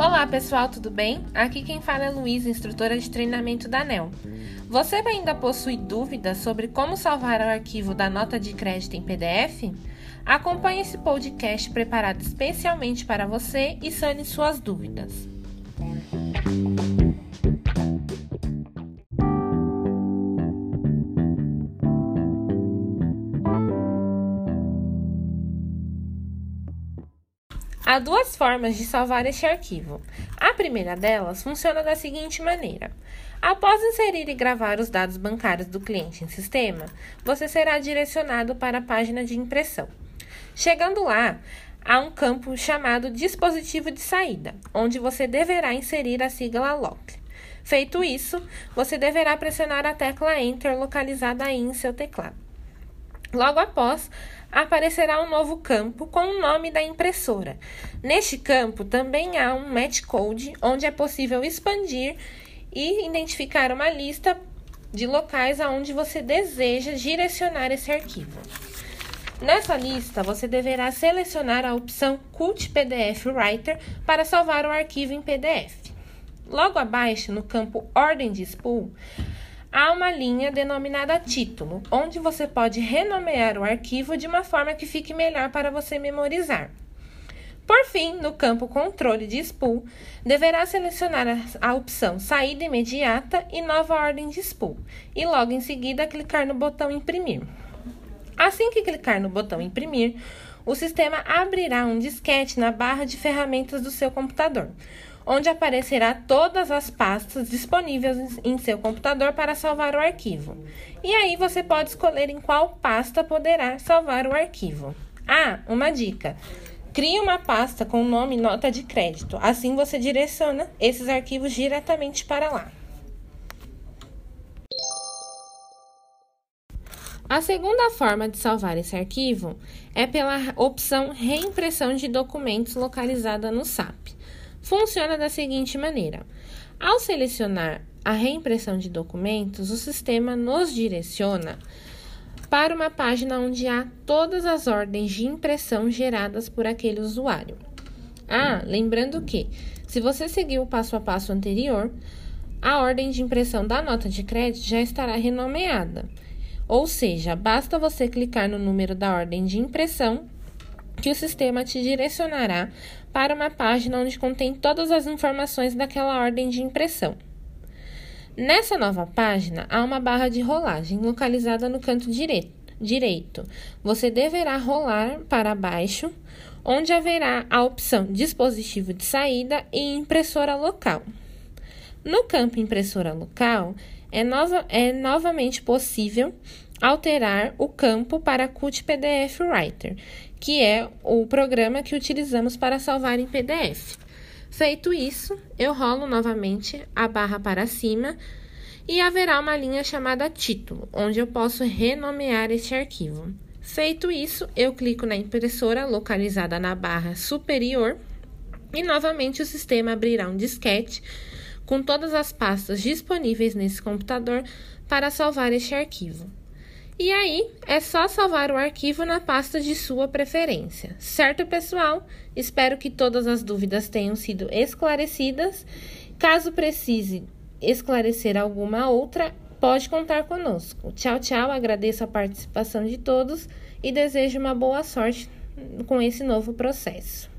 Olá pessoal, tudo bem? Aqui quem fala é Luísa, instrutora de treinamento da ANEL. Você ainda possui dúvidas sobre como salvar o arquivo da nota de crédito em PDF? Acompanhe esse podcast preparado especialmente para você e sane suas dúvidas. Há duas formas de salvar este arquivo. A primeira delas funciona da seguinte maneira: após inserir e gravar os dados bancários do cliente em sistema, você será direcionado para a página de impressão. Chegando lá, há um campo chamado dispositivo de saída, onde você deverá inserir a sigla LOCK. Feito isso, você deverá pressionar a tecla Enter localizada aí em seu teclado. Logo após, aparecerá um novo campo com o nome da impressora. Neste campo também há um match code, onde é possível expandir e identificar uma lista de locais aonde você deseja direcionar esse arquivo. Nessa lista, você deverá selecionar a opção Cult PDF Writer para salvar o arquivo em PDF. Logo abaixo, no campo Ordem de Spool, há uma linha denominada título, onde você pode renomear o arquivo de uma forma que fique melhor para você memorizar. Por fim, no campo Controle de Spool, deverá selecionar a opção Saída Imediata e Nova Ordem de Spool, e logo em seguida clicar no botão Imprimir. Assim que clicar no botão Imprimir, o sistema abrirá um disquete na barra de ferramentas do seu computador, onde aparecerá todas as pastas disponíveis em seu computador para salvar o arquivo. E aí você pode escolher em qual pasta poderá salvar o arquivo. Ah, uma dica. Crie uma pasta com o nome nota de crédito. Assim você direciona esses arquivos diretamente para lá. A segunda forma de salvar esse arquivo é pela opção Reimpressão de documentos localizada no SAP funciona da seguinte maneira: ao selecionar a reimpressão de documentos, o sistema nos direciona para uma página onde há todas as ordens de impressão geradas por aquele usuário. Ah, lembrando que, se você seguir o passo a passo anterior, a ordem de impressão da nota de crédito já estará renomeada. Ou seja, basta você clicar no número da ordem de impressão que o sistema te direcionará para uma página onde contém todas as informações daquela ordem de impressão. Nessa nova página, há uma barra de rolagem localizada no canto direito. Você deverá rolar para baixo, onde haverá a opção dispositivo de saída e impressora local. No campo impressora local, é, nova, é novamente possível alterar o campo para Qt PDF Writer, que é o programa que utilizamos para salvar em PDF. Feito isso, eu rolo novamente a barra para cima e haverá uma linha chamada título, onde eu posso renomear este arquivo. Feito isso, eu clico na impressora localizada na barra superior e novamente o sistema abrirá um disquete com todas as pastas disponíveis nesse computador para salvar este arquivo. E aí é só salvar o arquivo na pasta de sua preferência. Certo, pessoal? Espero que todas as dúvidas tenham sido esclarecidas. Caso precise esclarecer alguma outra, pode contar conosco. Tchau, tchau. Agradeço a participação de todos e desejo uma boa sorte com esse novo processo.